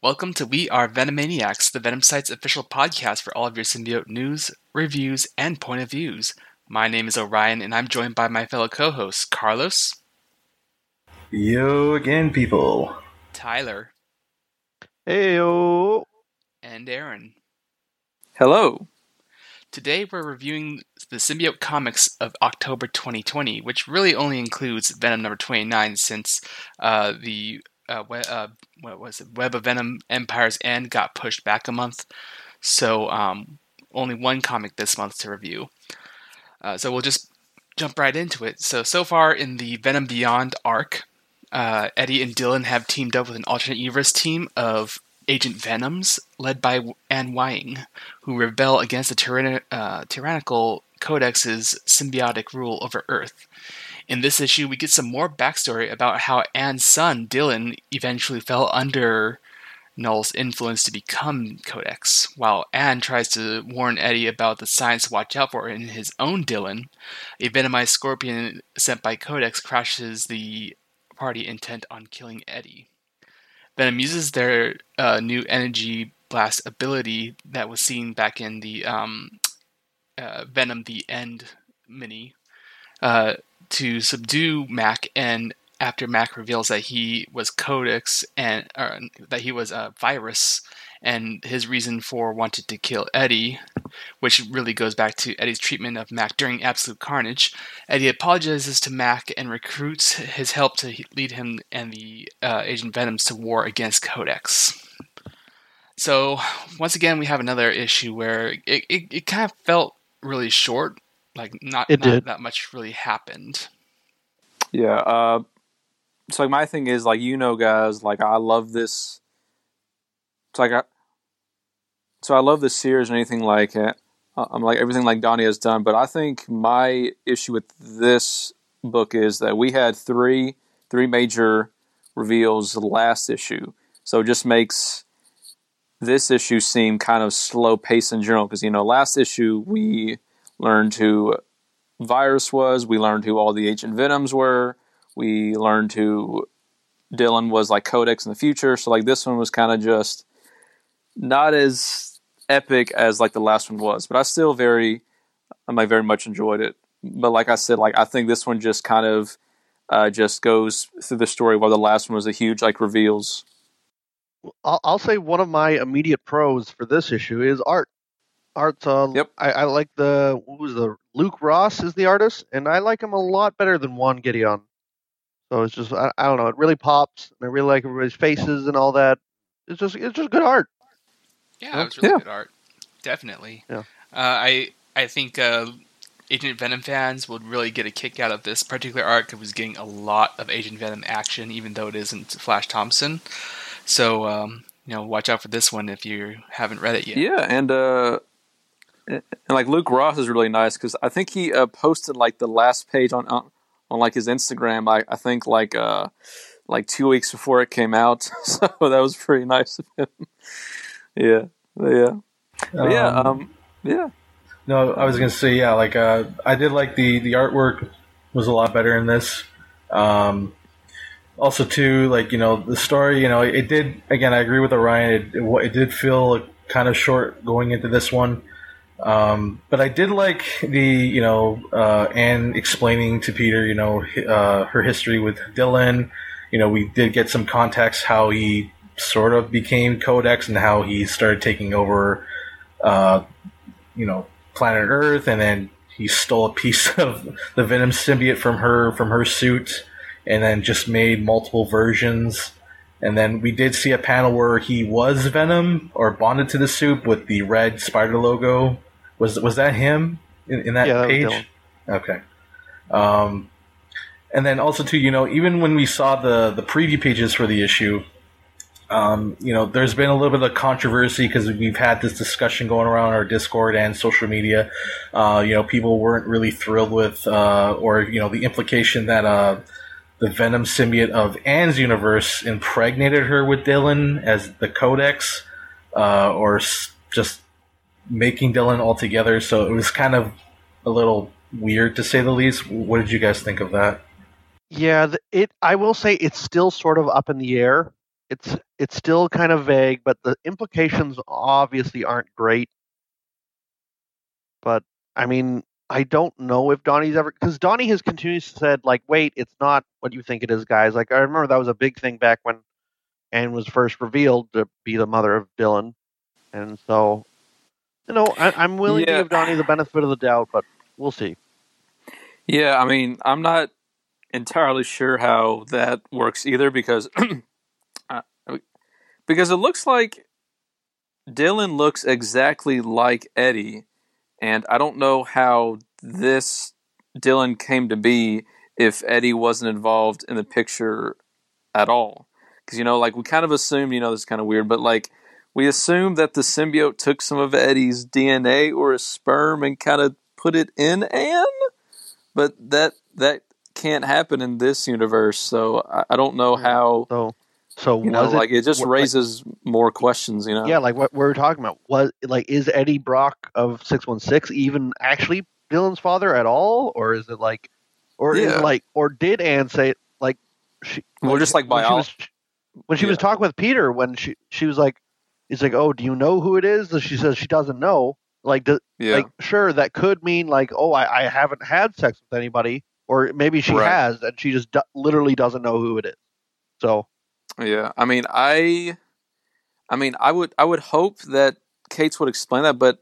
Welcome to We Are Venomaniacs, the Venom Site's official podcast for all of your symbiote news, reviews, and point of views. My name is Orion, and I'm joined by my fellow co-hosts Carlos, Yo again, people. Tyler, Heyo. and Aaron. Hello. Today we're reviewing the symbiote comics of October 2020, which really only includes Venom number 29 since uh, the uh, we- uh, what was it? Web of Venom Empire's End got pushed back a month. So um, only one comic this month to review. Uh, so we'll just jump right into it. So so far in the Venom Beyond arc, uh, Eddie and Dylan have teamed up with an alternate universe team of Agent Venoms led by Anne Weying, who rebel against the uh, tyrannical Codex's symbiotic rule over Earth. In this issue, we get some more backstory about how Anne's son, Dylan, eventually fell under Knull's influence to become Codex, while Anne tries to warn Eddie about the signs to watch out for in his own Dylan. A venomized scorpion sent by Codex crashes the party intent on killing Eddie. Venom uses their uh, new energy blast ability that was seen back in the um, uh, Venom the End mini uh, to subdue Mac, and after Mac reveals that he was Codex and uh, that he was a virus, and his reason for wanting to kill Eddie, which really goes back to Eddie's treatment of Mac during Absolute Carnage, Eddie apologizes to Mac and recruits his help to lead him and the uh, Agent Venoms to war against Codex. So once again, we have another issue where it, it, it kind of felt really short, like not, It not did. that much really happened. Yeah. Uh, so like my thing is like you know guys like I love this. It's like I. So I love this series and anything like it. Uh, I'm like everything like Donny has done, but I think my issue with this book is that we had three three major reveals last issue, so it just makes this issue seem kind of slow pace in general. Because you know last issue we learned who Virus was, we learned who all the Agent Venoms were, we learned who Dylan was like Codex in the future. So like this one was kind of just not as epic as like the last one was, but I still very I like very much enjoyed it. But like I said, like I think this one just kind of uh, just goes through the story while the last one was a huge like reveals. I'll say one of my immediate pros for this issue is art. Art's uh, Yep. I, I like the what was the Luke Ross is the artist, and I like him a lot better than Juan Gedeon. So it's just I, I don't know, it really pops, and I really like everybody's faces and all that. It's just it's just good art. Yeah, Yeah. it was really Yeah. good art. Definitely. Yeah. Uh, I I think uh, Agent Venom fans would really get a kick out of this particular arc because it was getting a lot of Agent Venom action, even though it isn't Flash Thompson. So um, you know, watch out for this one if you haven't read it yet. Yeah, and uh, and like Luke Ross is really nice because I think he uh, posted like the last page on on, on like his Instagram. I, I think like uh like two weeks before it came out, so that was pretty nice of him. yeah, yeah, But yeah, um, yeah. No, I was gonna say yeah. Like uh, I did like the the artwork was a lot better in this. Um, also, too, like you know the story. You know, it did again. I agree with Orion. It it, it did feel kind of short going into this one. Um, but I did like the you know uh, Anne explaining to Peter you know uh, her history with Dylan. You know, we did get some context how he sort of became Codex and how he started taking over. Uh, you know planet Earth, and then he stole a piece of the Venom symbiote from her from her suit, and then just made multiple versions. And then we did see a panel where he was Venom or bonded to the suit with the red spider logo. Was was that him in, in that Yeah, page? Dylan. okay. Um, and then also too, you know, even when we saw the the preview pages for the issue, um, you know, there's been a little bit of controversy because we've had this discussion going around our Discord and social media. Uh, you know, people weren't really thrilled with, uh, or you know, the implication that uh, the Venom symbiote of Anne's universe impregnated her with Dylan as the Codex, uh, or s- just making Dylan altogether. So it was kind of a little weird to say the least. What did you guys think of that? Yeah, it. I will say it's still sort of up in the air it's it's still kind of vague, but the implications obviously aren't great. But I mean, I don't know if Donny's ever because Donny has continuously said like, "Wait, it's not what you think it is, guys." Like I remember that was a big thing back when Anne was first revealed to be the mother of Dylan, and so you know I, am willing yeah. to give Donny the benefit of the doubt, but we'll see. Yeah, I mean, I'm not entirely sure how that works either because uh, because it looks like Dylan looks exactly like Eddie, and I don't know how this Dylan came to be if Eddie wasn't involved in the picture at all. Because you know, like we kind of assumed, you know, this is kind of weird, but like we assume that the symbiote took some of Eddie's DNA or his sperm and kind of put it in Anne, but that that can't happen in this universe. So I, I don't know how. So, so you know, it, like it just raises like, more questions. You know, yeah, like what we are talking about was like is Eddie Brock of six one six even actually Dylan's father at all, or is it like, or yeah. is it like, or did Anne say like she? Well, like, just like when she was, when she yeah. was talking with Peter, when she she was like, he's like, oh, do you know who it is? And she says she doesn't know. Like, do, yeah. like sure, that could mean like, oh, I, I haven't had sex with anybody, or maybe she right. has and she just literally doesn't know who it is. So, yeah, I mean, I, I mean, I would, I would hope that Cates would explain that, but,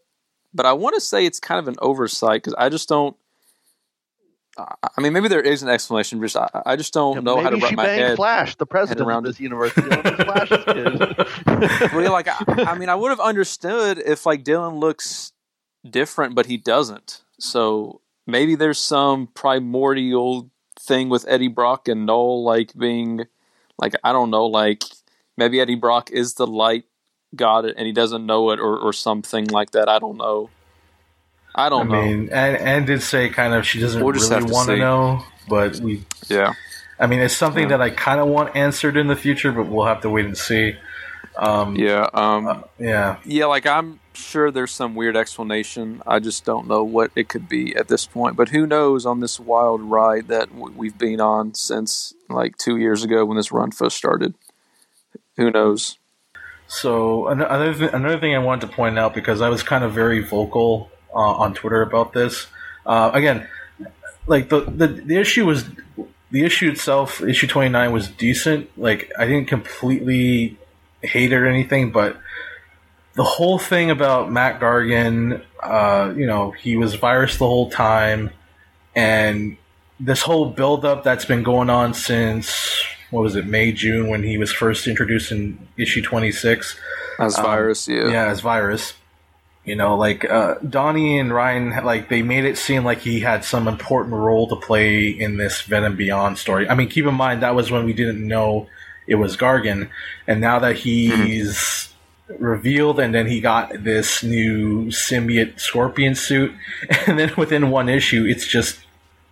but I want to say it's kind of an oversight because I just don't. I mean, maybe there is an explanation, but I, I just don't yeah, know how to wrap my head. Flash, the president around of this universe. Flash like, I, I mean, I would have understood if like Dylan looks different, but he doesn't. So maybe there's some primordial thing with Eddie Brock and Knull, like being, like I don't know, like maybe Eddie Brock is the light god and he doesn't know it, or or something like that. I don't know. I don't I know. mean, and and did say kind of she doesn't we'll really want to know, but we. Yeah. I mean, it's something that I kind of want answered in the future, but we'll have to wait and see. Um, yeah. Um, uh, yeah. Yeah. Like I'm sure there's some weird explanation. I just don't know what it could be at this point. But who knows on this wild ride that we've been on since like two years ago when this run first started? Who knows? So another th- another thing I wanted to point out because I was kind of very vocal uh, on Twitter about this. Uh, again, like the, the the issue was the issue itself. Issue twenty nine was decent. Like I didn't completely hate it or anything, but the whole thing about Mac Gargan, uh, you know, he was virus the whole time, and this whole buildup that's been going on since what was it, May June when he was first introduced in issue twenty six as um, virus, yeah, yeah, as virus. You know, like uh, Donny and Ryan, like they made it seem like he had some important role to play in this Venom Beyond story. I mean, keep in mind that was when we didn't know it was Gargan, and now that he's mm-hmm revealed, and then he got this new symbiote scorpion suit, and then within one issue, it's just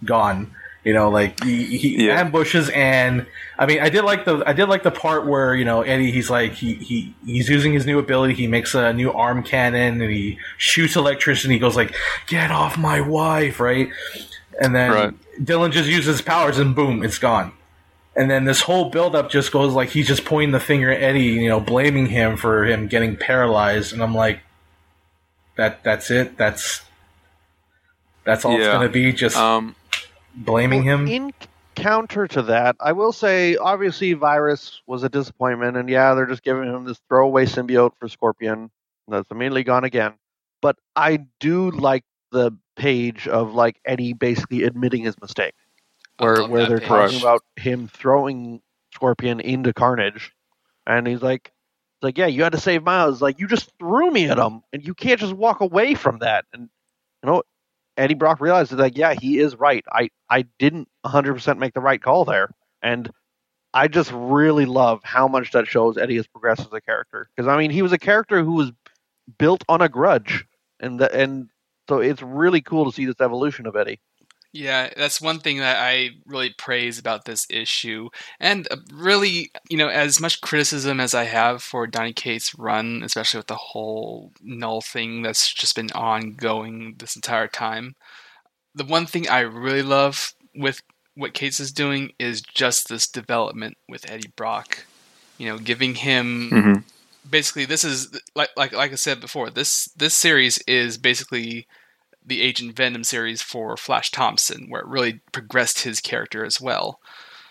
gone. You know, like he, he yeah. ambushes, and I mean, I did like the I did like the part where you know Eddie, he's like he he he's using his new ability. He makes a new arm cannon, and he shoots electricity. He goes like, "Get off my wife!" Right, and then right. Dylan just uses powers, and boom, it's gone. And then this whole buildup just goes like he's just pointing the finger at Eddie, you know, blaming him for him getting paralyzed. And I'm like, that that's it. That's that's all yeah. it's gonna be. Just um, blaming him. In counter to that, I will say, obviously, Virus was a disappointment, and yeah, they're just giving him this throwaway symbiote for Scorpion that's immediately gone again. But I do like the page of like Eddie basically admitting his mistake where where they're page. talking about him throwing Scorpion into Carnage, and he's like, like, yeah, you had to save Miles. Like, you just threw me at him, and you can't just walk away from that. And you know, Eddie Brock realizes like, yeah, he is right. I I didn't 100 percent make the right call there, and I just really love how much that shows Eddie has progressed as a character. Because I mean, he was a character who was built on a grudge, and the, and so it's really cool to see this evolution of Eddie. Yeah, that's one thing that I really praise about this issue. And uh, really, you know, as much criticism as I have for Donny Cates' run, especially with the whole Knull thing that's just been ongoing this entire time, the one thing I really love with what Cates is doing is just this development with Eddie Brock. You know, giving him Mhm. basically this is like like like I said before. This this series is basically the Agent Venom series for Flash Thompson, where it really progressed his character as well.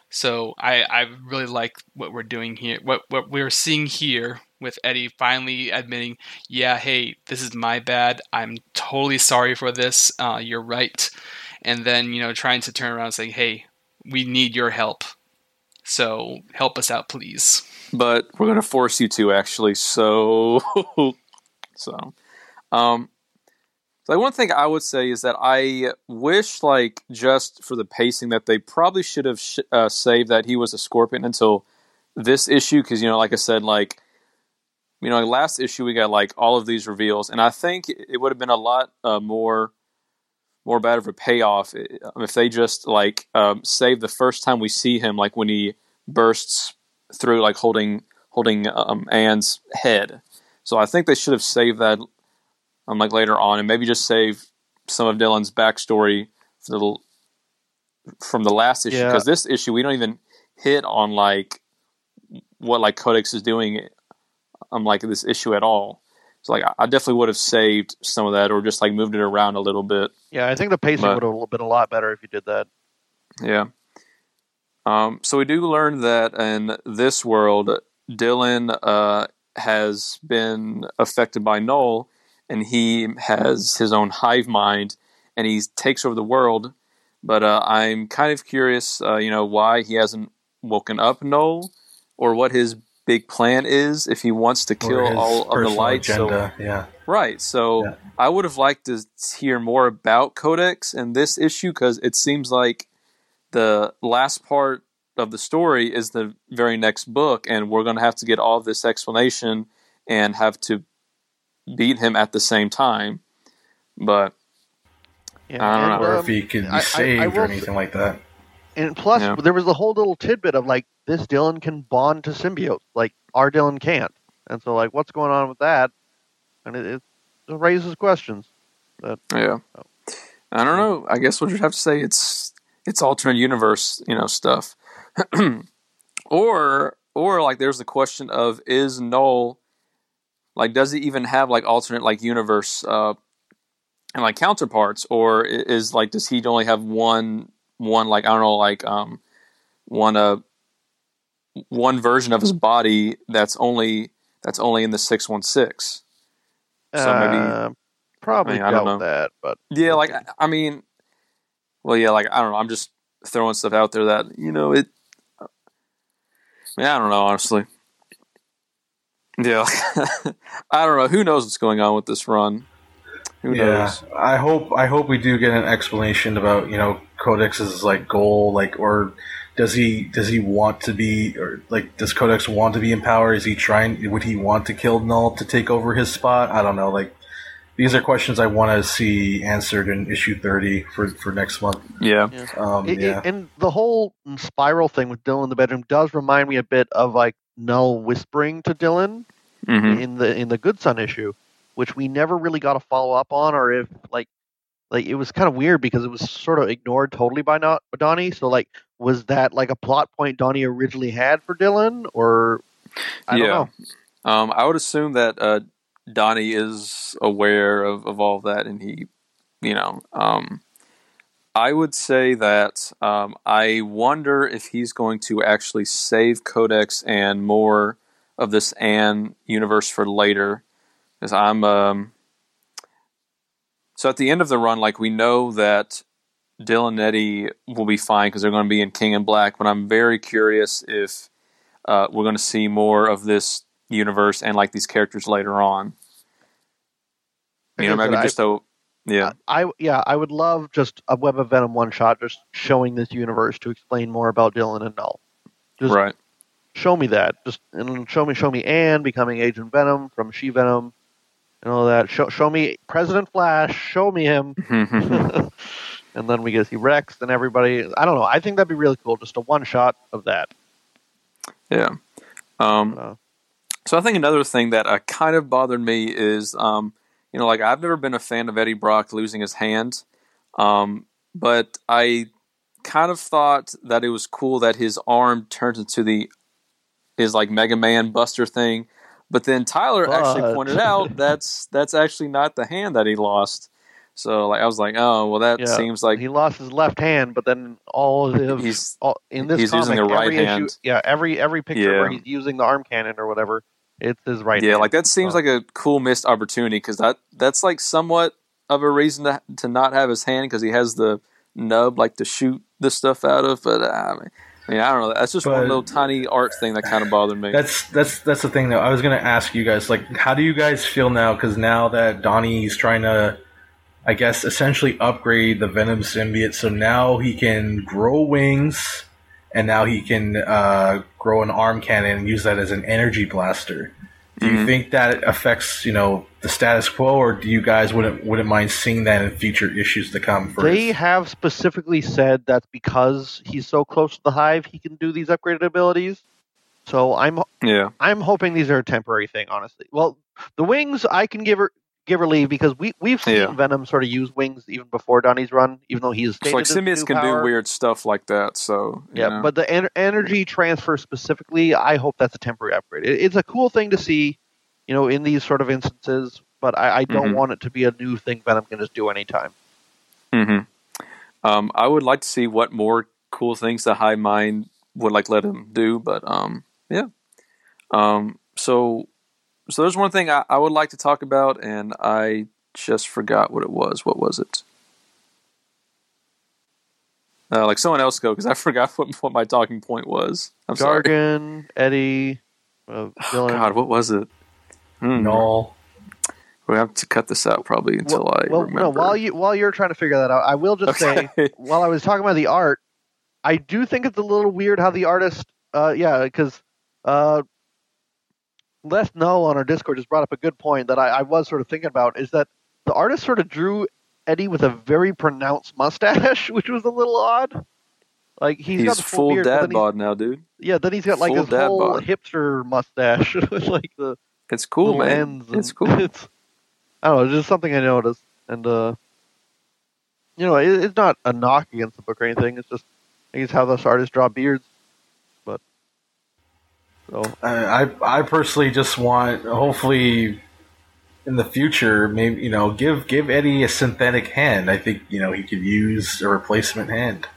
So I I really like what we're doing here. What what we're seeing here with Eddie finally admitting, yeah, hey, this is my bad. I'm totally sorry for this. Uh, you're right. And then you know trying to turn around and say, hey, we need your help. So help us out, please. but we're to force you to actually. So, so, um, so one thing I would say is that I wish, like, just for the pacing, that they probably should have sh- uh, saved that he was a scorpion until this issue, because you know, like I said, like, you know, last issue we got like all of these reveals, and I think it would have been a lot uh, more. More bad of a payoff if they just like um, save the first time we see him, like when he bursts through like holding holding um, Anne's head. So I think they should have saved that um, like later on, and maybe just save some of Dylan's backstory for the, from the last issue Yeah. because this issue we don't even hit on like what like Codex is doing um like this issue at all. So like I- I definitely would have saved some of that or just like moved it around a little bit. Yeah, I think the pacing But- would have been a lot better if you did that. Yeah. Um, so we do learn that in this world, Dylan uh, has been affected by Knull, and he has his own hive mind, and he takes over the world. But uh, I'm kind of curious, uh, you know, why he hasn't woken up Knull or what his big plan is if he wants to kill all of the lights. So yeah. Right. So Yeah. I would have liked to hear more about Codex and this issue because it seems like the last part of the story is the very next book, and we're going to have to get all this explanation and have to beat him at the same time. But Yeah, I don't and, know. Or um, if he could be I- I- I saved or s- anything like that. And plus, Yeah. there was the whole little tidbit of like this Dylan can bond to symbiotes, like our Dylan can't. And so, like, what's going on with that? And it, it raises questions. yeah, I don't know. I guess we'll just have to say it's it's alternate universe, you know, stuff. or or like there's the question of is Knull like does he even have like alternate like universe uh and like counterparts or is like does he only have one one like I don't know like um one uh one version of his body that's only that's only in the 616 So maybe- Uh, probably I mean, I don't know. that, but Yeah, like I- I mean, well, yeah, like I don't know. I'm just throwing stuff out there that you know it. I mean, I don't know, honestly. Yeah, I don't know. Who knows what's going on with this run? Who yeah, knows? I hope I hope we do get an explanation about you know Codex's like goal, like or does he does he want to be or like does Codex want to be in power? Is he trying? Would he want to kill Knull to take over his spot? I don't know. Like these are questions I want to see answered in issue thirty for for next month. Yeah, Um, It- it- yeah, and the whole spiral thing with Dylan in the bedroom does remind me a bit of like Knull whispering to Dylan hmm in the in the Good Son issue, which we never really got a follow up on, or if like like it was kind of weird because it was sort of ignored totally by not Donny. So like, was that like a plot point Donny originally had for Dylan, or I don't Yeah. know. Um, I would assume that uh, Donny is aware of, of all of that, and he, you know, um, I would say that um, I wonder if he's going to actually save Codex and more of this Anne universe for later, because I'm. Um, so at the end of the run, like we know that Dylan and Eddie will be fine because they're going to be in King in Black, but I'm very curious if uh, we're going to see more of this universe and like these characters later on. You know, Like I maybe just a yeah, I yeah, I would love just a Web of Venom one shot, just showing this universe to explain more about Dylan and Knull. Just right. show me that. Just and show me show me Anne becoming Agent Venom from She Venom and all that. Show show me President Flash. Show me him. and then we get to see Rex and everybody. I don't know. I think that'd be really cool. Just a one shot of that. yeah. Um, So I think another thing that uh, kind of bothered me is, um, you know, like I've never been a fan of Eddie Brock losing his hand, um, but I kind of thought that it was cool that his arm turns into the his like Mega Man Buster thing. But then Tyler actually pointed out that's that's actually not the hand that he lost. So like I was like, oh well, that Yeah. seems like he lost his left hand, but then all of his he's all, in this he's comic, using a right every issue, yeah, every every picture Yeah. where he's using the arm cannon or whatever, it's his right. yeah, hand. like that seems So- like a cool missed opportunity because that that's like somewhat of a reason to to not have his hand because he has the nub like to shoot the stuff out of. But uh, I mean, I mean, I don't know. That's just one little tiny art thing that kind of bothered me. That's that's that's the thing though. I was gonna ask you guys like, how do you guys feel now? Because now that Donny's trying to, I guess, essentially upgrade the Venom symbiote, so now he can grow wings, and now he can uh, grow an arm cannon and use that as an energy blaster. Do you Mhm. think that affects you know the status quo, or do you guys wouldn't wouldn't mind seeing that in future issues to come? For They have specifically said that because he's so close to the hive, he can do these upgraded abilities. So I'm yeah, I'm hoping these are a temporary thing, honestly. Well, the wings I can give her give her leave because we we've seen Yeah. Venom sort of use wings even before Donny's run, even though he's it's like his symbiotes can power. do weird stuff like that. So Yeah, know. but the en- energy transfer specifically, I hope that's a temporary upgrade. It, it's a cool thing to see, you know, in these sort of instances. But I, I don't Mhm. want it to be a new thing Venom can just do anytime. hmm Um, I would like to see what more cool things the Hive Mind would like let him do, but um, yeah. Um, so so there's one thing I, I would like to talk about, and I just forgot what it was. What was it? Uh, like someone else go because I forgot what, what my talking point was. I'm sorry. Gargan, Eddie, uh, Oh, Dylan. God, what was it? Hmm. no. We have to cut this out probably until well, I well, remember. no. While you while you're trying to figure that out, I will just say while I was talking about the art, I do think it's a little weird how the artist, uh, yeah, because uh, Les Null on our Discord just brought up a good point that I, I was sort of thinking about is that the artist sort of drew Eddie with a very pronounced mustache, which was a little odd. Like he's, he's got the full, full beard, dad bod now, dude. Yeah, then he's got like Full dad whole bod. hipster mustache with like the It's cool, man. It's cool. It's I don't know, it's just something I noticed, and uh, you know, it, it's not a knock against the book or anything. It's just I think it's how those artists draw beards. But so I, I I personally just want, hopefully, in the future, maybe you know, give give Eddie a synthetic hand. I think you know he could use a replacement hand.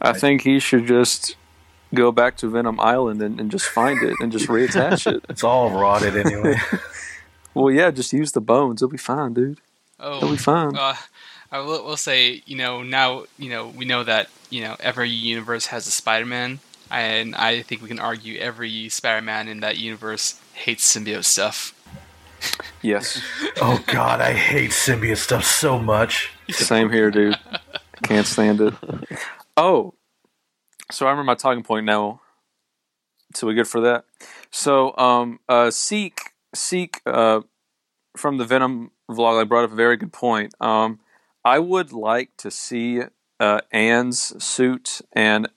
I think he should just go back to Venom Island and, and just find it and just reattach it. It's all rotted anyway. Well, yeah, just use the bones. It'll be fine, dude. Oh, It'll be fine. uh, I will, will say, you know, now you know we know that you know every universe has a Spider-Man, and I think we can argue every Spider-Man in that universe hates symbiote stuff. Yes. oh God, I hate symbiote stuff so much. Same here, dude. Can't stand it. Oh, so I remember my talking point now. So we good for that? So, um, uh, Seek, Seek, uh, from the Venom vlog, I brought up a very good point. Um, I would like to see uh, Anne's suit and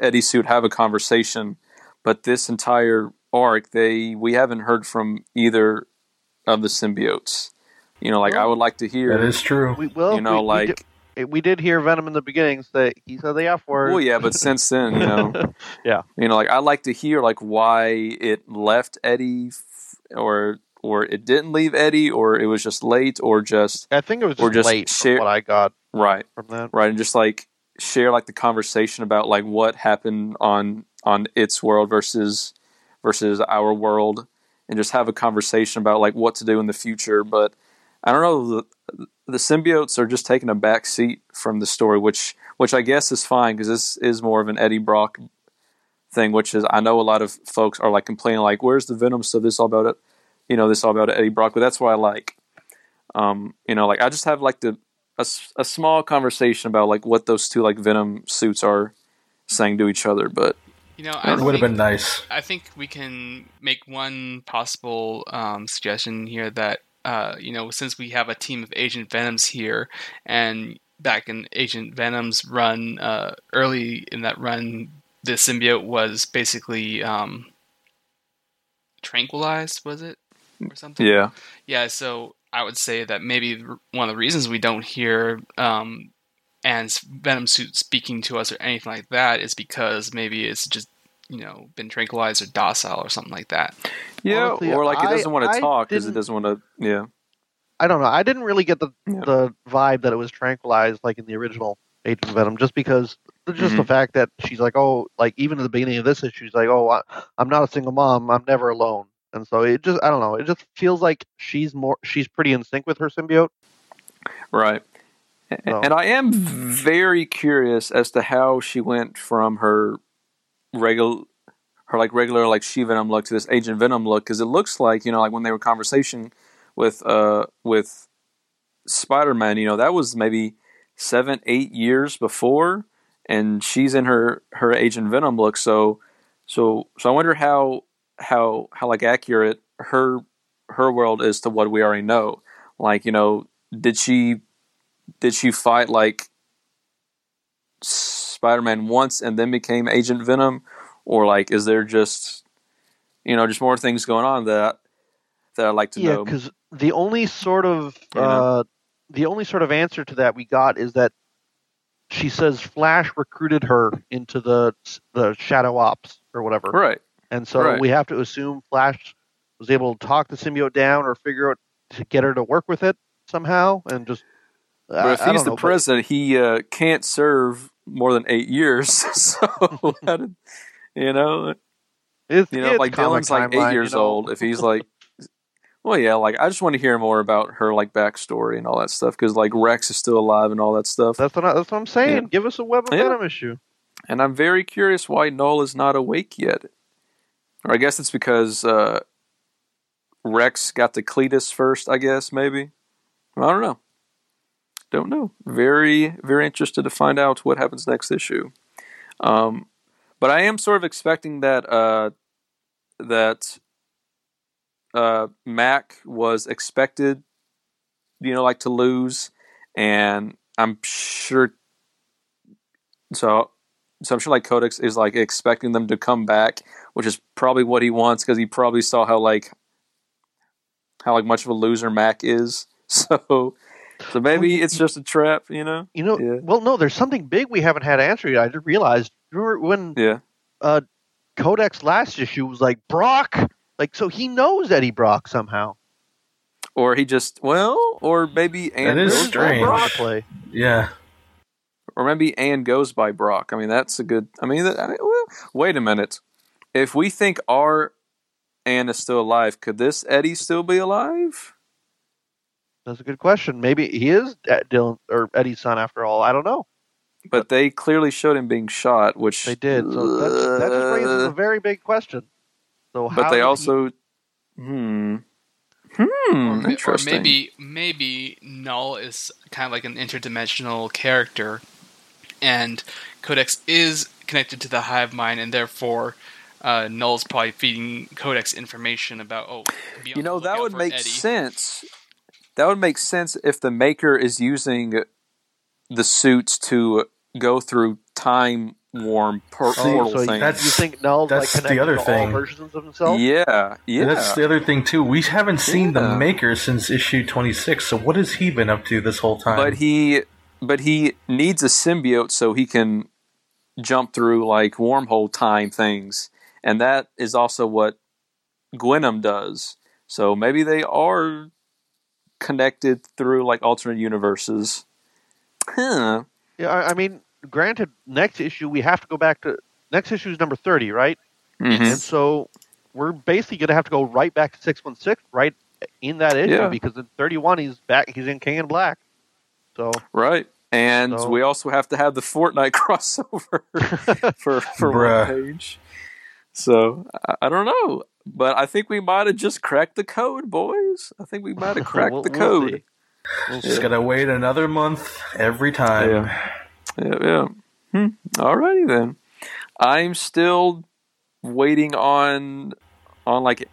Eddie's suit have a conversation, but this entire arc, they we haven't heard from either of the symbiotes. You know, like I would like to hear. That is true. we will. you know, we, like we did, we did hear Venom in the beginning say he said the F word. Well, yeah, but since then, you know, Yeah. you know, like I like to hear like why it left Eddie, f- or or it didn't leave Eddie, or it was just late, or just I think it was Or just, just late share- from what I got right, from that. right, and just like share like the conversation about like what happened on on its world versus versus our world, and just have a conversation about like what to do in the future. But I don't know the the symbiotes are just taking a back seat from the story, which which I guess is fine because this is more of an Eddie Brock thing, which is I know a lot of folks are like complaining like, "Where's the Venom stuff? This all about it, you know, this all about Eddie Brock." But that's why I like. Um, you know, like I just have like the a, s- a small conversation about like what those two like Venom suits are saying to each other. But You know, I It would have been nice. I think we can make one possible um, suggestion here that uh, you know since we have a team of Agent Venoms here, and back in Agent Venom's run, uh, early in that run, the symbiote was basically um, tranquilized. Was it or something? yeah, Yeah, so I would say that maybe one of the reasons we don't hear um, Anne's Venom suit speaking to us or anything like that is because maybe it's just you know been tranquilized or docile or something like that. Yeah, Honestly, or like it doesn't want I to talk because it doesn't want to. Yeah, I don't know. I didn't really get the Yeah. the vibe that it was tranquilized like in the original Agent Venom, just because just Mm-hmm. the fact that she's like, oh, like even at the beginning of this issue, she's like, oh, I, I'm not a single mom. I'm never alone. And so it just, I don't know. It just feels like she's more, she's pretty in sync with her symbiote. right. No. And I am very curious as to how she went from her regular, her like regular like she Venom look to this Agent Venom look because it looks like you know like when they were conversation with uh with Spider Man, you know that was maybe seven eight years before, and she's in her her Agent Venom look. So so so I wonder how how how like accurate her her world is to what we already know. Like you know, did she did she fight like Spider Man once and then became Agent Venom, or like is there just you know just more things going on that that I'd like to yeah, know? because the only sort of, You know? uh, the only sort of answer to that we got is that she says Flash recruited her into the the Shadow Ops or whatever. Right. And so Right. we have to assume Flash was able to talk the symbiote down or figure out to get her to work with it somehow and just. But I- if he's the know, but president, he uh, can't serve more than eight years. so, did, you know, it's, you know, like Dylan's like eight years you know. old. If he's like, well, yeah, like I just want to hear more about her like backstory and all that stuff because like Rex is still alive and all that stuff. That's what, I, that's what I'm saying. Yeah. Give us a Web of Yeah. Venom issue. And I'm very curious why Knull is not awake yet. Or I guess it's because uh, Rex got to Cletus first, I guess, maybe. I don't know. Don't know. Very, very interested to find out what happens next issue. Um, but I am sort of expecting that uh, that uh, Mac was expected, you know, like to lose, and I'm sure. So so I'm sure like Codex is like expecting them to come back, which is probably what he wants because he probably saw how like how like much of a loser Mac is. So so maybe it's just a trap, you know? You know, Yeah. well, no, there's something big we haven't had answered yet. I just realized. When Yeah. uh, Codex last issue was like Brock? Like, so he knows Eddie Brock somehow. Or he just well, or maybe Anne is goes by strange. Brock, Yeah. Or maybe Anne goes by Brock. I mean, that's a good. I mean, that, I mean well, wait a minute. If we think our Anne is still alive, could this Eddie still be alive? That's a good question. Maybe he is uh, Dylan or Eddie's son after all. I don't know. But they clearly showed him being shot, which They did. So that, that just raises a very big question. So how but they did he- also hmm hmm or, ma- or maybe maybe Knull is kind of like an interdimensional character, and Codex is connected to the hive mind, and therefore uh, Knull's probably feeding Codex information about oh, you know that would make Eddie. sense that would make sense if the maker is using the suits to go through time warm per- Oh, portal so you, things That's- you think Knull's that's like the other to thing. all versions of himself? yeah yeah And that's the other thing too. We haven't seen Yeah. the maker since issue 26. So what has he been up to this whole time? but he but he needs a symbiote so he can jump through like wormhole time things and that is also what Gwenom does so maybe they are connected through like alternate universes huh Yeah, I, I mean, granted, next issue we have to go back to next issue is number thirty, right? Mhm. And so we're basically going to have to go right back to six one six, right in that issue, Yeah. because in thirty one he's back, he's in King in Black. So right and So- we also have to have the Fortnite crossover for for Bruh. one page so I, I don't know but I think we might have just cracked the code boys I think we might have cracked We'll- the we'll code. We'll Just see. gotta wait another month every time. Yeah. Yeah, yeah. Hmm. Alrighty then. I'm still waiting on on like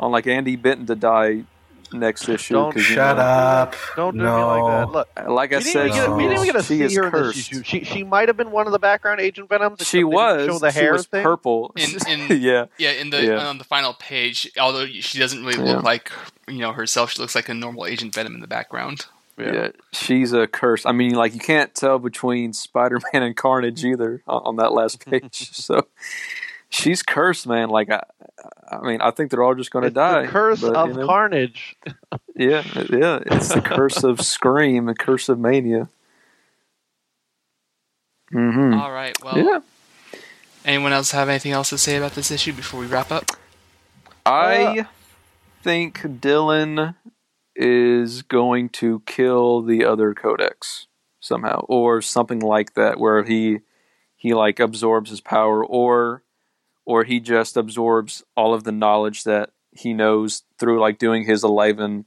on like Andi Benton to die next issue. Don't 'cause, you Shut know, up. Don't do no. me like that. Look, Like I said, even get, we didn't even get to she see is her in this issue. She she might have been one of the background agent venoms. She except they didn't was. show the she hair was thing. purple. In- in- yeah. Yeah, in the Yeah. on the final page, although she doesn't really Yeah. look like you know herself, she looks like a normal Agent Venom in the background. yeah, She's a curse. I mean, like you can't tell between Spider-Man and Carnage either on, on that last page. so, she's cursed, man. Like I, I mean, I think they're all just going to die. the curse but, of you know, carnage. Yeah, yeah. It's the curse of Scream, the curse of Mania. Mm-hmm. All right. Well, Yeah. anyone else have anything else to say about this issue before we wrap up? I think Dylan is going to kill the other codex somehow, or something like that, where he he like absorbs his power, or or he just absorbs all of the knowledge that he knows through like doing his eleven,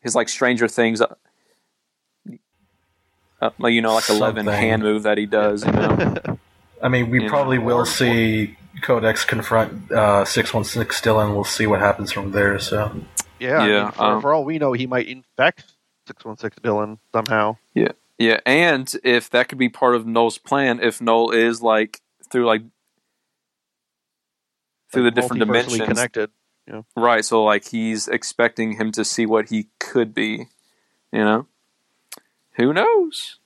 his like Stranger Things, uh, uh, you know, like eleven Something. hand move that he does. You know, I mean, we You probably know, will or- see Codex confront uh, 616 still, and we'll see what happens from there. So, Yeah, I Yeah, mean, for, um, for all we know, he might infect six one six Dylan somehow. Yeah. Yeah, and if that could be part of Knull's plan, if Noel is like through like through the different dimensions, connected. right? So like he's expecting him to see what he could be, you know. Who knows?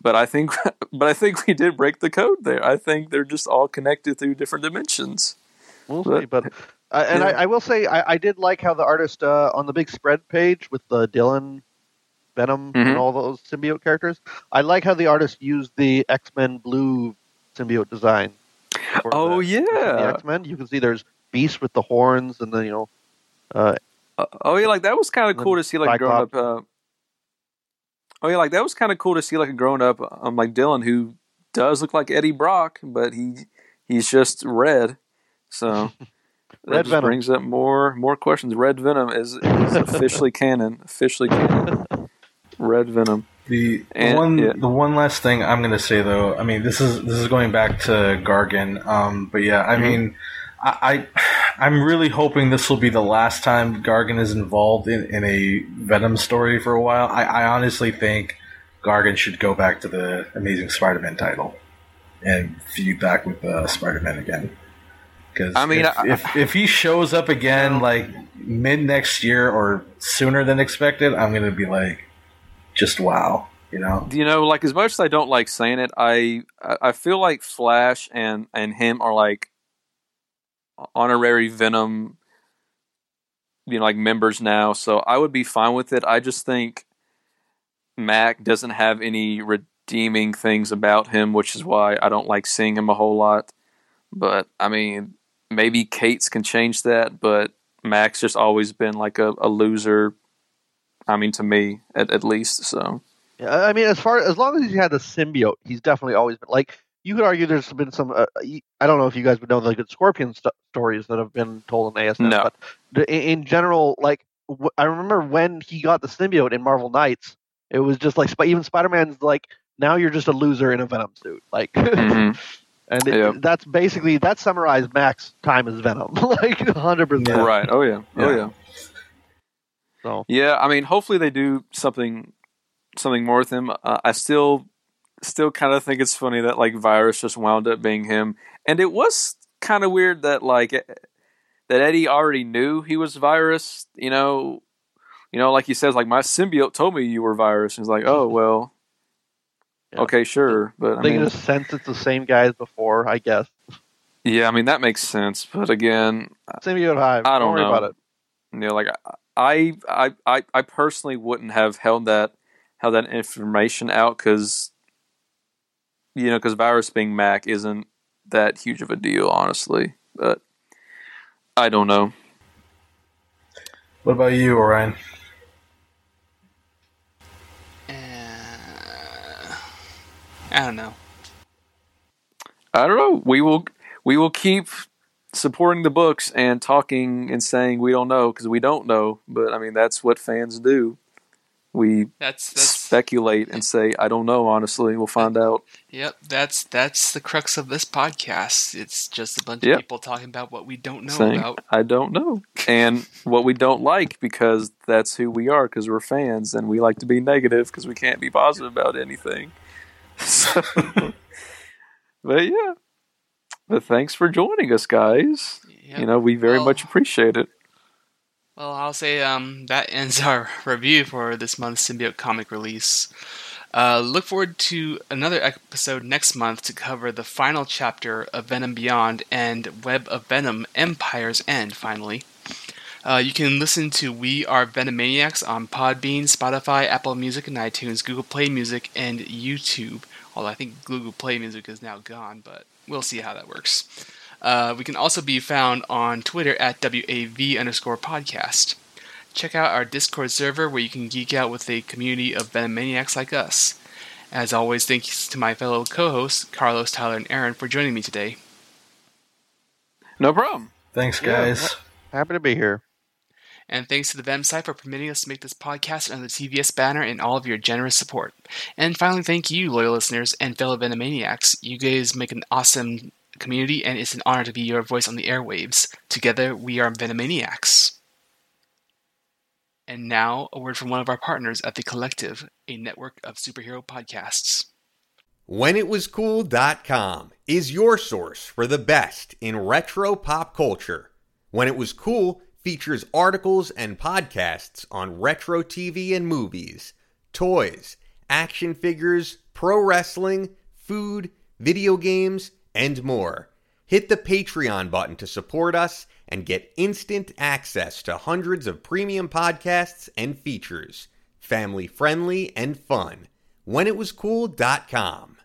But I think, but I think we did break the code there. I think they're just all connected through different dimensions. We'll But- see, but uh, and Yeah. I, I will say I, I did like how the artist uh, on the big spread page with the Dylan, Venom, Mhm. and all those symbiote characters. I like how the artist used the X Men Blue symbiote design. Oh the- the yeah, X Men. You can see there's Beast with the horns, and then you know, uh, Uh, oh yeah, like that was kind of cool to see like a grown up. Uh, oh yeah, like that was kind of cool to see like a grown up um like Dylan who does look like Eddie Brock, but he he's just red. So that Red just Venom. brings up more more questions. Red Venom is, is officially canon. Officially canon. Red Venom. The, the one yeah. the one last thing I'm going to say though, I mean, this is this is going back to Gargan, um, but yeah, I Mhm. mean, I, I I'm really hoping this will be the last time Gargan is involved in, in a Venom story for a while. I, I honestly think Gargan should go back to the Amazing Spider-Man title and feud back with uh, Spider-Man again. Because I mean, if, I- if if he shows up again like mid next year or sooner than expected, I'm gonna be like, just wow, you know. You know, like as much as I don't like saying it, I I feel like Flash and and him are like honorary Venom, you know, like members now. So I would be fine with it. I just think Mac doesn't have any redeeming things about him, which is why I don't like seeing him a whole lot. But I mean, maybe Cates can change that, but Mac's just always been like a, a loser. I mean, to me, at, at least. So. Yeah, I mean, as far as long as he had the symbiote, he's definitely always been like. You could argue there's been some. Uh, I don't know if you guys would know the good Scorpion st- stories that have been told in ASM, No. but the, in, in general, like w- I remember when he got the symbiote in Marvel Knights, it was just like even Spider-Man's like now you're just a loser in a Venom suit, like, Mhm. and it, Yeah. that's basically that summarized Mac's time as Venom, like 100. percent Right. Oh yeah. Oh Yeah. yeah. So Yeah. I mean, hopefully they do something something more with him. Uh, I still still kind of think it's funny that like Virus just wound up being him, and it was kind of weird that like that Eddie already knew he was Virus. You know. You know, like he says, like my symbiote told me you were virus. And he's like, oh well, Yeah. okay, sure, but I they mean, can just sense it's the same guy as before, I guess. yeah, I mean that makes sense. But again, Symbiote Hive. I don't worry know. about it. you know, like I, I, I, I personally wouldn't have held that, held that information out because, you know, because virus being Mac isn't that huge of a deal, honestly. But I don't know. What about you, Orion? Uh, I don't know. I don't know. We will, we will keep supporting the books and talking and saying we don't know because we don't know. But I mean, that's what fans do. We That's that's speculate and say, I don't know. Honestly, we'll find out. yep. That's that's the crux of this podcast. It's just a bunch Yep. of people talking about what we don't know saying about. I don't know, and what we don't like because that's who we are because we're fans and we like to be negative because we can't be positive about anything. So, but yeah, but thanks for joining us, guys. Yep. You know we very Well- much appreciate it. Well, I'll say um, that ends our review for this month's symbiote comic release. Uh, look forward to another episode next month to cover the final chapter of Venom Beyond and Web of Venom Empire's End, finally. Uh, you can listen to We Are Venomaniacs on Podbean, Spotify, Apple Music, and iTunes, Google Play Music, and YouTube. Although I think Google Play Music is now gone, but we'll see how that works. Uh, we can also be found on Twitter at WAV underscore podcast. Check out our Discord server where you can geek out with a community of Venomaniacs like us. As always, thanks to my fellow co hosts, Carlos, Tyler, and Aaron, for joining me today. No problem. Thanks, Yeah. guys. Happy to be here. And thanks to the Venom site for permitting us to make this podcast under the TVS banner and all of your generous support. And finally, thank you, loyal listeners and fellow Venomaniacs. You guys make an awesome community, and it's an honor to be your voice on the airwaves. Together, we are Venomaniacs. And now, a word from one of our partners at The Collective, a network of superhero podcasts. WhenItWasCool.com is your source for the best in retro pop culture. When It Was Cool features articles and podcasts on retro TV and movies, toys, action figures, pro wrestling, food, video games, and more. Hit the Patreon button to support us and get instant access to hundreds of premium podcasts and features. Family friendly and fun. WhenItWasCool.com.